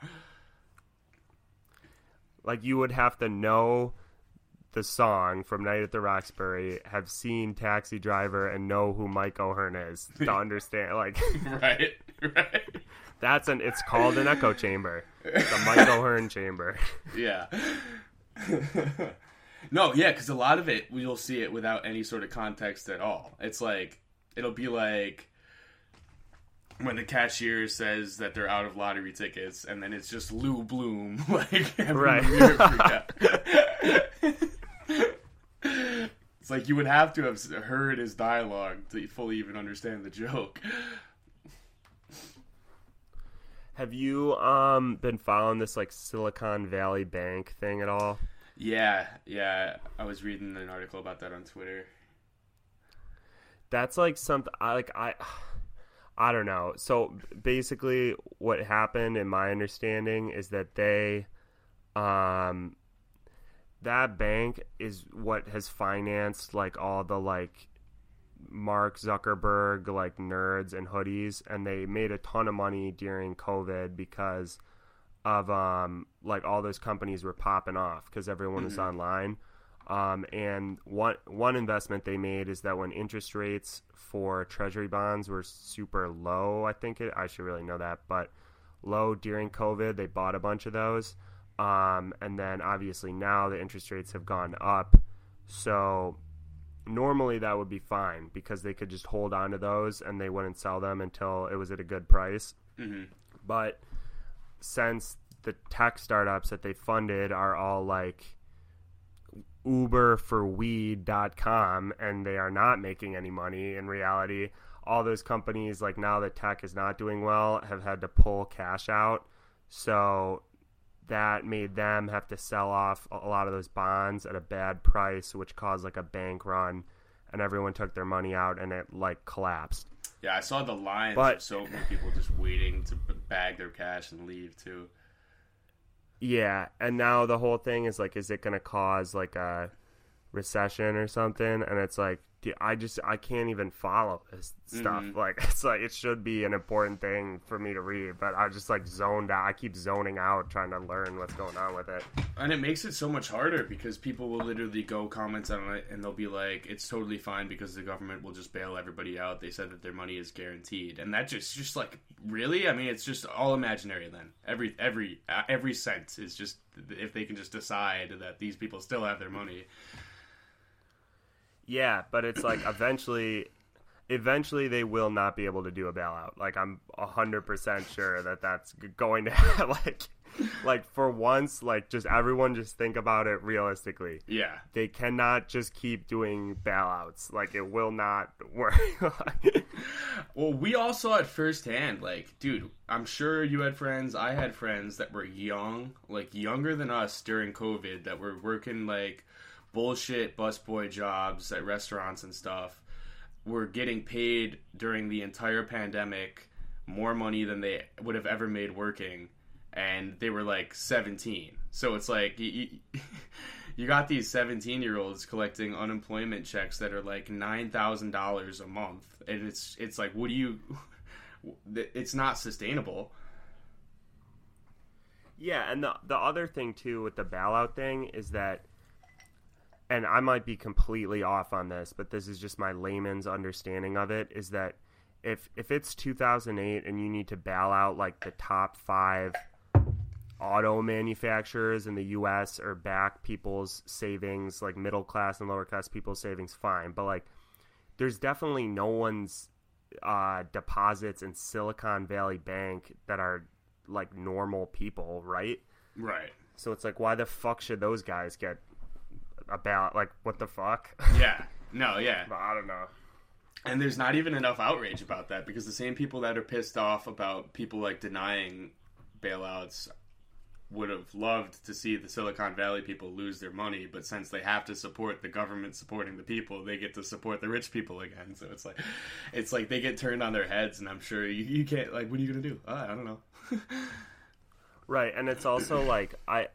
Like you would have to know the song from Night at the Roxbury, have seen Taxi Driver, and know who Mike O'Hearn is to understand. Like right, right. that's an. It's called an echo chamber. The Mike O'Hearn chamber. Yeah. no, yeah, because a lot of it you'll see it without any sort of context at all. It's like it'll be like when the cashier says that they're out of lottery tickets, and then it's just Lou Bloom, like Right. it's like you would have to have heard his dialogue to fully even understand the joke. Have you um been following this like Silicon Valley Bank thing at all? Yeah, yeah. I was reading an article about that on Twitter. That's like something I like I I don't know. So basically what happened in my understanding is that they um that bank is what has financed like all the like Mark Zuckerberg like nerds and hoodies and they made a ton of money during COVID because of um like all those companies were popping off because everyone was online. Um, and one one investment they made is that when interest rates for treasury bonds were super low, I think it I should really know that, but low during COVID, they bought a bunch of those. Um, and then obviously now the interest rates have gone up. So normally that would be fine because they could just hold on to those and they wouldn't sell them until it was at a good price. hmm But since the tech startups that they funded are all like Uber for weed.com and they are not making any money in reality, all those companies like now that tech is not doing well have had to pull cash out. So that made them have to sell off a a lot of those bonds at a bad price, which caused like a bank run and everyone took their money out and it like collapsed. Yeah, I saw the lines But- of so many people just waiting to bag their cash and leave too. Yeah, and now the whole thing is like, is it going to cause like a recession or something? And it's like, I just I can't even follow this stuff. Mhm. Like, it's like it should be an important thing for me to read, but I just like zoned out. I keep zoning out trying to learn what's going on with it. And it makes it so much harder because people will literally go comments on it and they'll be like, "It's totally fine because the government will just bail everybody out. They said that their money is guaranteed." And that just just like really, I mean, it's just all imaginary. Then every every uh, every cent is just if they can just decide that these people still have their money. Yeah, but it's like eventually, eventually they will not be able to do a bailout. Like I'm hundred percent sure that that's going to like, like for once, like just everyone just think about it realistically. Yeah. They cannot just keep doing bailouts. Like it will not work. Well, we all saw it firsthand. Like, dude, I'm sure you had friends. I had friends that were young, like younger than us during COVID, that were working like bullshit busboy jobs at restaurants and stuff. Were getting paid during the entire pandemic more money than they would have ever made working, and they were like 17. So it's like you, you, got these 17 year olds collecting unemployment checks that are like nine thousand dollars a month, and it's it's like, what do you? It's not sustainable. Yeah, and the the other thing too with the bailout thing is that and I might be completely off on this, but this is just my layman's understanding of it is that if if it's 2008 and you need to bail out like the top 5 auto manufacturers in the US or back people's savings, like middle class and lower class people's savings fine, but like there's definitely no one's uh, deposits in Silicon Valley Bank that are like normal people, right? Right. So it's like, why the fuck should those guys get a ballot? Like, what the fuck? Yeah. No. Yeah. I don't know. And there's not even enough outrage about that because the same people that are pissed off about people like denying bailouts would have loved to see the Silicon Valley people lose their money, but since they have to support the government supporting the people, they get to support the rich people again. So it's like, it's like they get turned on their heads, and I'm sure you, you can't like, what are you gonna do? Uh, I don't know. Right, and it's also like I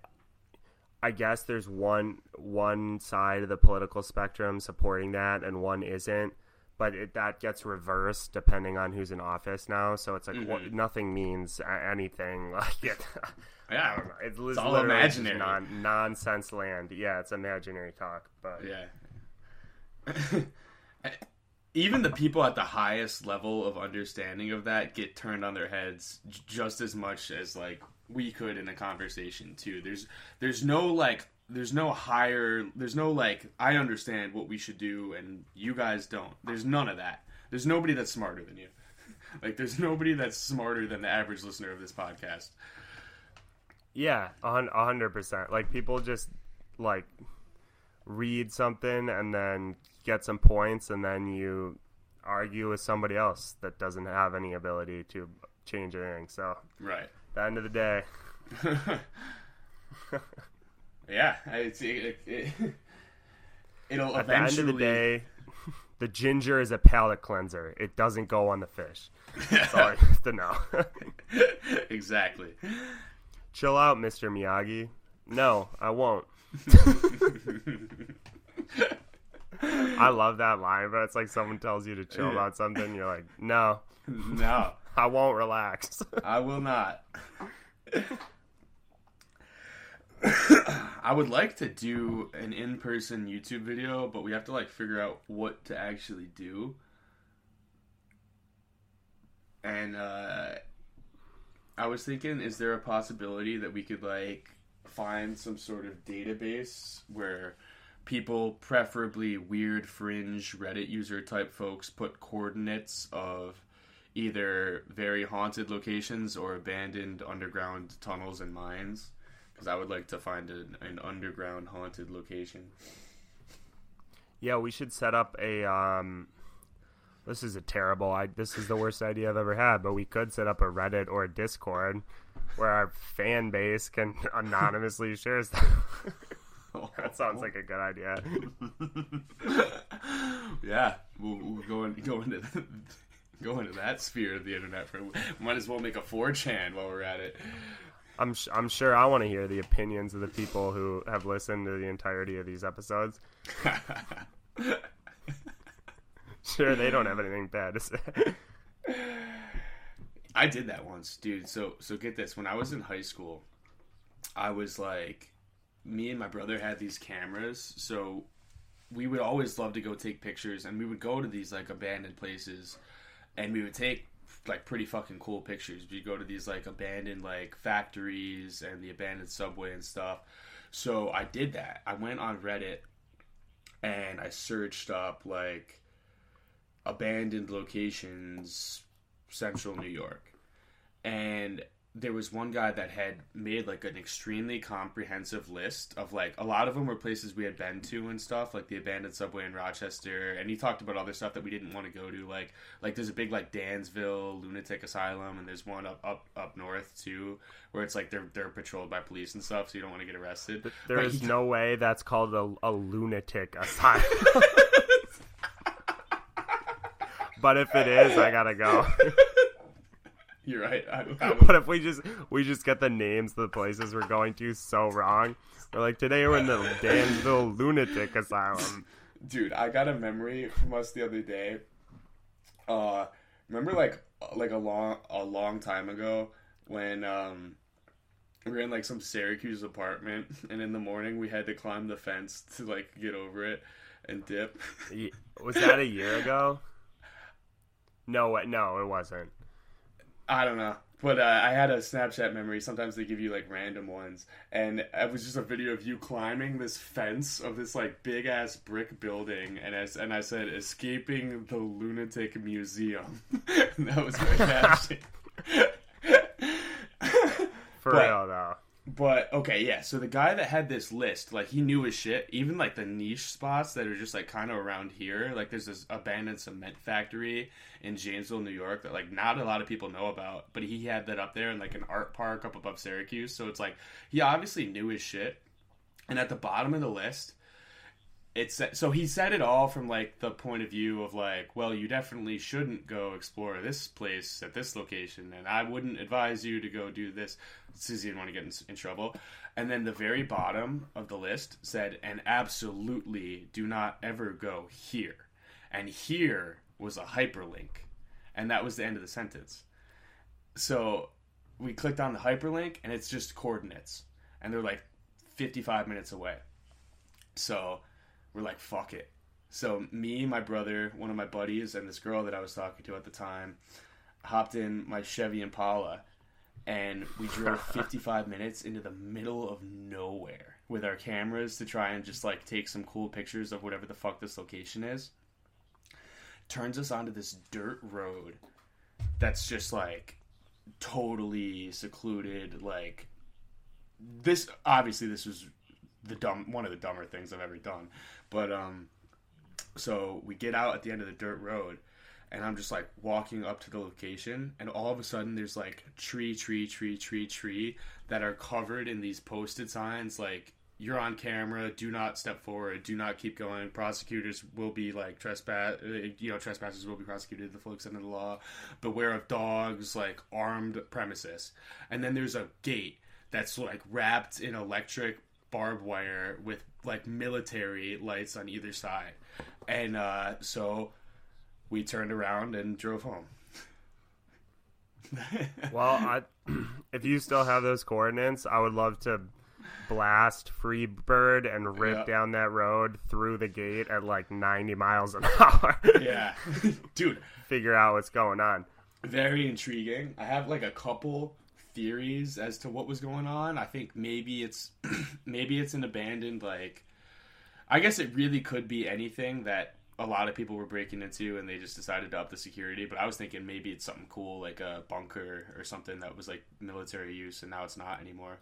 I guess there's one one side of the political spectrum supporting that and one isn't. But it, that gets reversed depending on who's in office now. So it's like what, mm-hmm. nothing means anything. Like it, I Yeah. don't know. It's, It's all imaginary. non, nonsense land. Yeah, it's imaginary talk. But Yeah. Even the people at the highest level of understanding of that get turned on their heads just as much as like we could in a conversation too. There's there's no like there's no higher there's no like I understand what we should do and you guys don't. There's none of that. There's nobody that's smarter than you. Like there's nobody that's smarter than the average listener of this podcast. Yeah, a a hundred percent. Like people just like read something and then get some points, and then you argue with somebody else that doesn't have any ability to change anything. So Right. At the end of the day, yeah, it's it, it, it'll at the end of the day, the ginger is a palate cleanser. It doesn't go on the fish. That's all have to know. exactly. Chill out, Mr. Miyagi. No, I won't. I love that line, but it's like someone tells you to chill about something, you're like, no, No, I won't relax. I will not. I would like to do an in-person YouTube video, but we have to like figure out what to actually do. And uh I was thinking is there a possibility that we could like find some sort of database where people preferably weird fringe Reddit user type folks put coordinates of either very haunted locations or abandoned underground tunnels and mines because I would like to find an, an underground haunted location. yeah, we should set up a. Um, this is a terrible. I this is the worst idea I've ever had, but we could set up a Reddit or a Discord where our fan base can anonymously share stuff. that sounds like a good idea. yeah, we'll, we'll go, in, go into go into that sphere of the internet. For might as well make a 4chan while we're at it. I'm sh- I'm sure I want to hear the opinions of the people who have listened to the entirety of these episodes. Sure, they don't have anything bad to say. I did that once, dude. So so get this. When I was in high school, I was like me and my brother had these cameras, so we would always love to go take pictures and we would go to these like abandoned places and we would take like pretty fucking cool pictures. We'd go to these like abandoned like factories and the abandoned subway and stuff. So I did that. I went on Reddit and I searched up like abandoned locations central New York. And there was one guy that had made like an extremely comprehensive list of like a lot of them were places we had been to and stuff, like the abandoned subway in Rochester. And he talked about other stuff that we didn't want to go to, like like there's a big like Dansville lunatic asylum, and there's one up up up north too, where it's like they're they're patrolled by police and stuff, so you don't want to get arrested. There But is he- no way that's called a, a lunatic asylum. but if it is, I gotta go. You're right. I, I What if we just we just get the names of the places we're going to so wrong? We're like today we're in the Danville Lunatic Asylum. dude i got a memory from us the other day uh remember like like a long a long time ago when um we were in like some syracuse apartment and in the morning we had to climb the fence to like get over it and dip Was that a year ago? No? No, it wasn't. I don't know but uh, I had a Snapchat memory. Sometimes they give you like random ones, and it was just a video of you climbing this fence of this like big ass brick building, and as and I said, escaping the lunatic museum. that was my caption. For But- real though. But okay, yeah. So the guy that had this list, like he knew his shit. Even like the niche spots that are just like kind of around here. Like there's this abandoned cement factory in Jamesville, New York, that like not a lot of people know about. But he had that up there in like an art park up above Syracuse. So it's like he obviously knew his shit. And at the bottom of the list, it's so he said it all from like the point of view of like, well, you definitely shouldn't go explore this place at this location, and I wouldn't advise you to go do this. He didn't want to get in, in trouble, and then the very bottom of the list said, and absolutely do not ever go here, and here was a hyperlink, and that was the end of the sentence. So we clicked on the hyperlink, and it's just coordinates, and they're like 55 minutes away. So we're like, fuck it. So me, my brother, one of my buddies, and this girl that I was talking to at the time hopped in my Chevy Impala and we drove 55 minutes into the middle of nowhere with our cameras to try and just like take some cool pictures of whatever the fuck this location is. Turns us onto this dirt road that's just like totally secluded like this obviously this was the dumb one of the dumber things I've ever done. But um so we get out at the end of the dirt road and I'm just like walking up to the location and all of a sudden there's like tree tree tree tree tree that are covered in these posted signs like you're on camera. Do not step forward. Do not keep going. Prosecutors will be like trespass uh, you know trespassers will be prosecuted to the full extent of the law. Beware of dogs like armed premises. And then there's a gate that's like wrapped in electric barbed wire with like military lights on either side. And uh, so we turned around and drove home. well, I, if you still have those coordinates, I would love to blast Freebird and rip Yeah. down that road through the gate at like 90 miles an hour. yeah. Dude, Figure out what's going on. very intriguing. I have like a couple theories as to what was going on. I think maybe it's maybe it's an abandoned like I guess it really could be anything that a lot of people were breaking into and they just decided to up the security, but I was thinking maybe it's something cool like a bunker or something that was like military use and now it's not anymore.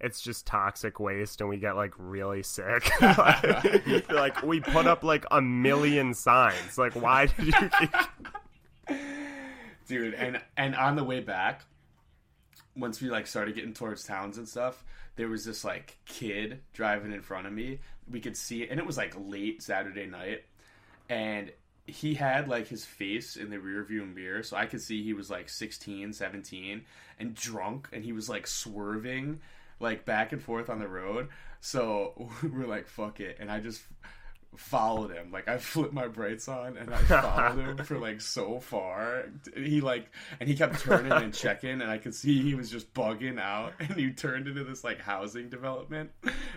It's just toxic waste, and we get like really sick. like, like, we put up like a million signs. Like, why did you? Keep... dude and and on the way back once we like started getting towards towns and stuff there was this like kid driving in front of me. We could see it, and it was like late saturday night and he had like his face in the rear view mirror so i could see he was like 16 17 and drunk and he was like swerving like back and forth on the road. So we're like fuck it and i just followed him. Like I flipped my brights on and I followed him for like so far. He like and he kept turning and checking and I could see he was just bugging out and he turned into this like housing development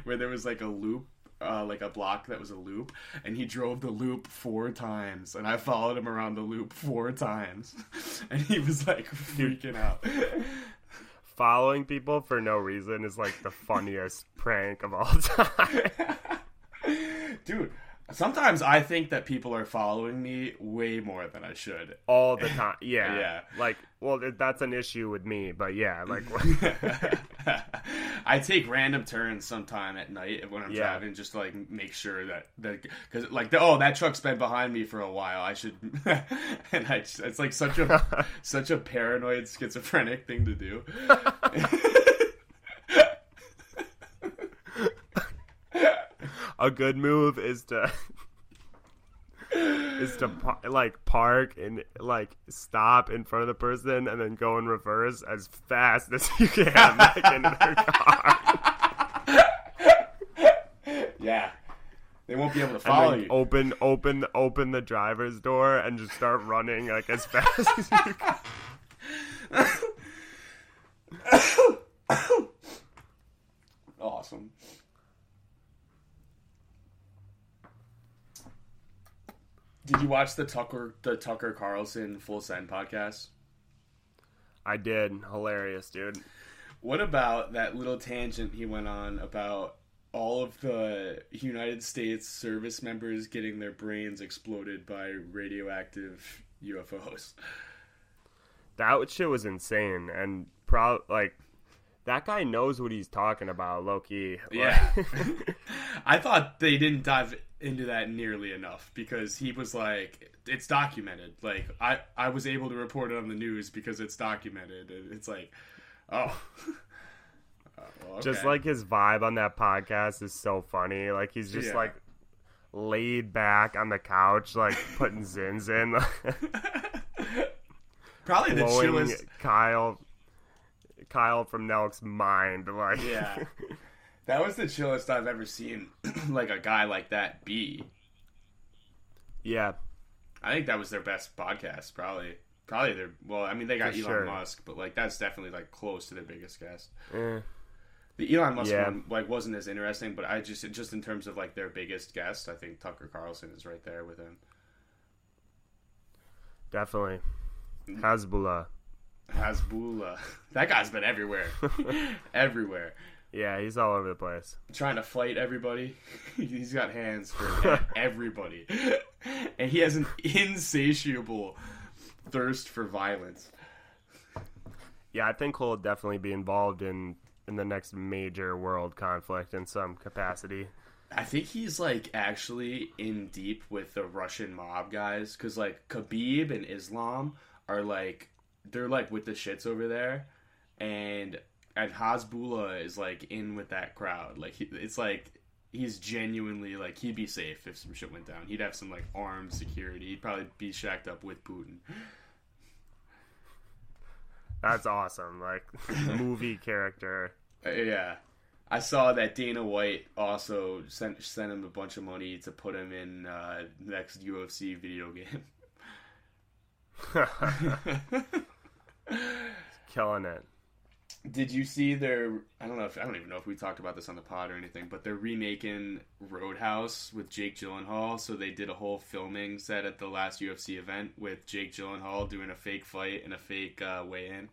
where there was like a loop uh, like a block that was a loop, and he drove the loop four times, and I followed him around the loop four times, and he was like freaking out. Following people for no reason is like the funniest prank of all time. Dude, sometimes I think that people are following me way more than I should. all the time. Yeah. Yeah. Like, well, that's an issue with me, but yeah, like, I take random turns sometime at night when I'm Yeah. driving just to like make sure that that because like the, oh that truck's been behind me for a while I should and I it's like such a such a paranoid schizophrenic thing to do. A good move is to is to like park and like stop in front of the person and then go in reverse as fast as you can back into their car. yeah, they won't be able to follow you. open open open the driver's door and just start running like as fast as you can. Awesome. Did you watch the Tucker the Tucker Carlson Full Send podcast? I did. Hilarious, dude. What about that little tangent he went on about all of the United States service members getting their brains exploded by radioactive UFOs? That shit was insane and pro like that guy knows what he's talking about, Loki. Yeah. I thought they didn't dive into that nearly enough because he was like it's documented. Like I I was able to report it on the news because it's documented. And It's like oh, oh Well, Just like his vibe on that podcast is so funny. Like he's just Yeah. like laid back on the couch, like putting Zyns in, probably the chillest. Kyle, Kyle from Nelk's mind. Like Yeah. That was the chillest I've ever seen, like a guy like that be. yeah, I think that was their best podcast, probably. Probably their well, I mean they got For Elon sure. Musk, but like that's definitely like close to their biggest guest. Eh. The Elon Musk Yeah. one like wasn't as interesting, but I just just in terms of like their biggest guest, I think Tucker Carlson is right there with him. definitely. Hezbollah. Hasbullah, that guy's been everywhere, everywhere, Yeah, he's all over the place. trying to fight everybody. He's got hands for everybody, and he has an insatiable thirst for violence. Yeah, I think he'll definitely be involved in in the next major world conflict in some capacity. I think he's like actually in deep with the Russian mob guys because like Khabib and Islam are like they're like with the shits over there, and and Hasbullah is like in with that crowd. Like he, it's like he's genuinely like he'd be safe if some shit went down. He'd have some like armed security. He'd probably be shacked up with Putin. That's awesome. Like movie character. Uh, yeah. I saw that Dana White also sent sent him a bunch of money to put him in uh, next UFC video game. Killing it. Did you see their? I don't know if I don't even know if we talked about this on the pod or anything, but they're remaking Roadhouse with Jake Gyllenhaal. So they did a whole filming set at the last UFC event with Jake Gyllenhaal doing a fake fight and a fake uh, weigh in.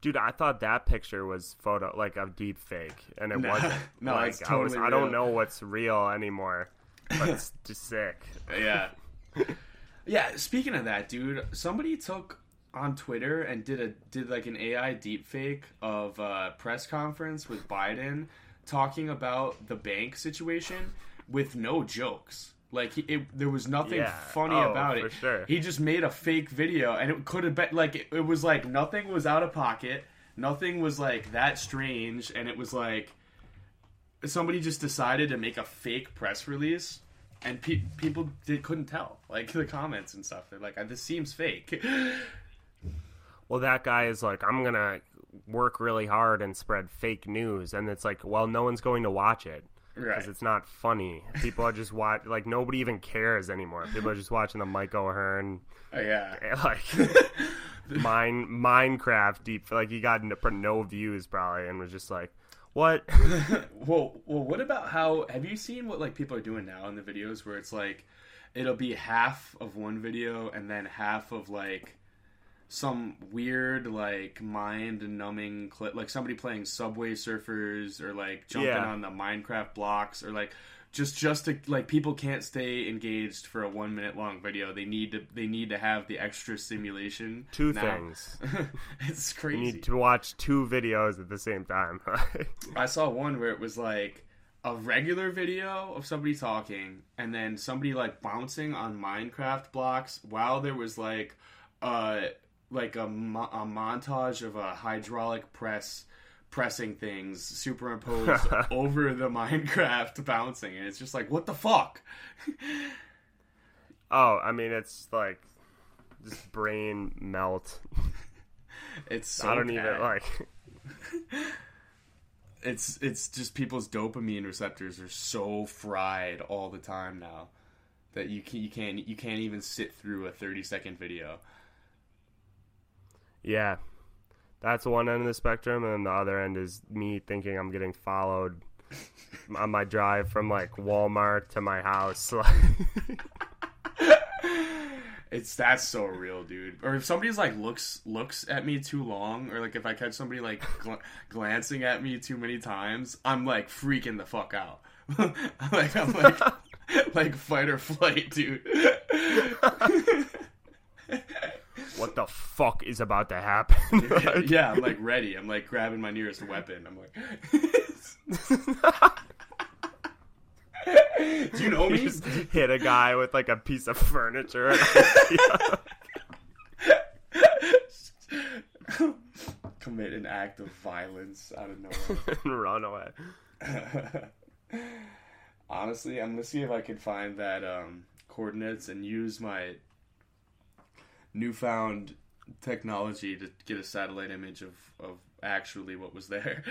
Dude, I thought that picture was photo like a deep fake, and it No. wasn't. No, like, it's I was. totally I don't know what's real anymore, but it's just sick. Yeah. yeah, speaking of that, dude, somebody took on Twitter and did a did like an AI deepfake of a press conference with Biden talking about the bank situation with no jokes. Like he, it, there was nothing Yeah. funny Oh, about for it. sure. He just made a fake video, and it could have been like it, it was like nothing was out of pocket, nothing was like that strange, and it was like somebody just decided to make a fake press release and pe- people did, couldn't tell like the comments and stuff they're like this seems fake Well, that guy is like, I'm gonna work really hard and spread fake news, and it's like, well, no one's going to watch it right because it's not funny. People are just watch like nobody even cares anymore. People are just watching the Mike O'Hearn Uh, yeah like mine Minecraft deep like he got no, no views probably and was just like, what? well well what about how have you seen what like people are doing now in the videos where it's like it'll be half of one video and then half of like some weird like mind numbing clip like somebody playing subway surfers or like jumping Yeah. on the minecraft blocks or like just just to like people can't stay engaged for a one minute long video they need to they need to have the extra stimulation Two now. things. it's You crazy need to watch two videos at the same time. I saw one where it was like a regular video of somebody talking and then somebody like bouncing on Minecraft blocks while there was like uh like a, mo- a montage of a hydraulic press pressing things superimposed over the Minecraft bouncing and it's just like what the fuck oh, I mean, it's like just brain melt. it's so I don't bad. even like. it's it's just people's dopamine receptors are so fried all the time now that you can, you can't you can't even sit through a 30 second video. Yeah, that's one end of the spectrum, and then the other end is me thinking I'm getting followed on my drive from like Walmart to my house. It's that's so real, dude. Or if somebody's like looks looks at me too long, or like if I catch somebody like gl- glancing at me too many times, I'm like freaking the fuck out. like I'm like like fight or flight, dude. What the fuck is about to happen? Like, yeah, I'm like ready. I'm like grabbing my nearest weapon. I'm like, do you know you me? just hit a guy with like a piece of furniture. commit an act of violence out of nowhere. and run away. Honestly, I'm gonna see if I can find that um, coordinates and use my newfound technology to get a satellite image of, of actually what was there.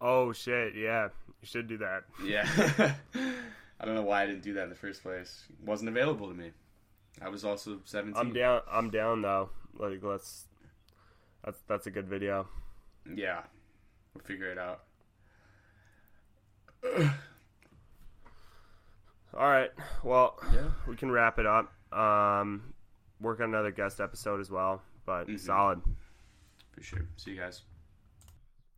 Oh shit! Yeah, you should do that. Yeah. I don't know why I didn't do that in the first place. It wasn't available to me. I was also 17. I'm down. I'm down though. Like let's. That's that's a good video. Yeah. We'll figure it out. All right. Well, Yeah. we can wrap it up. Um, work on another guest episode as well. But Mhm. solid. For sure. See you guys.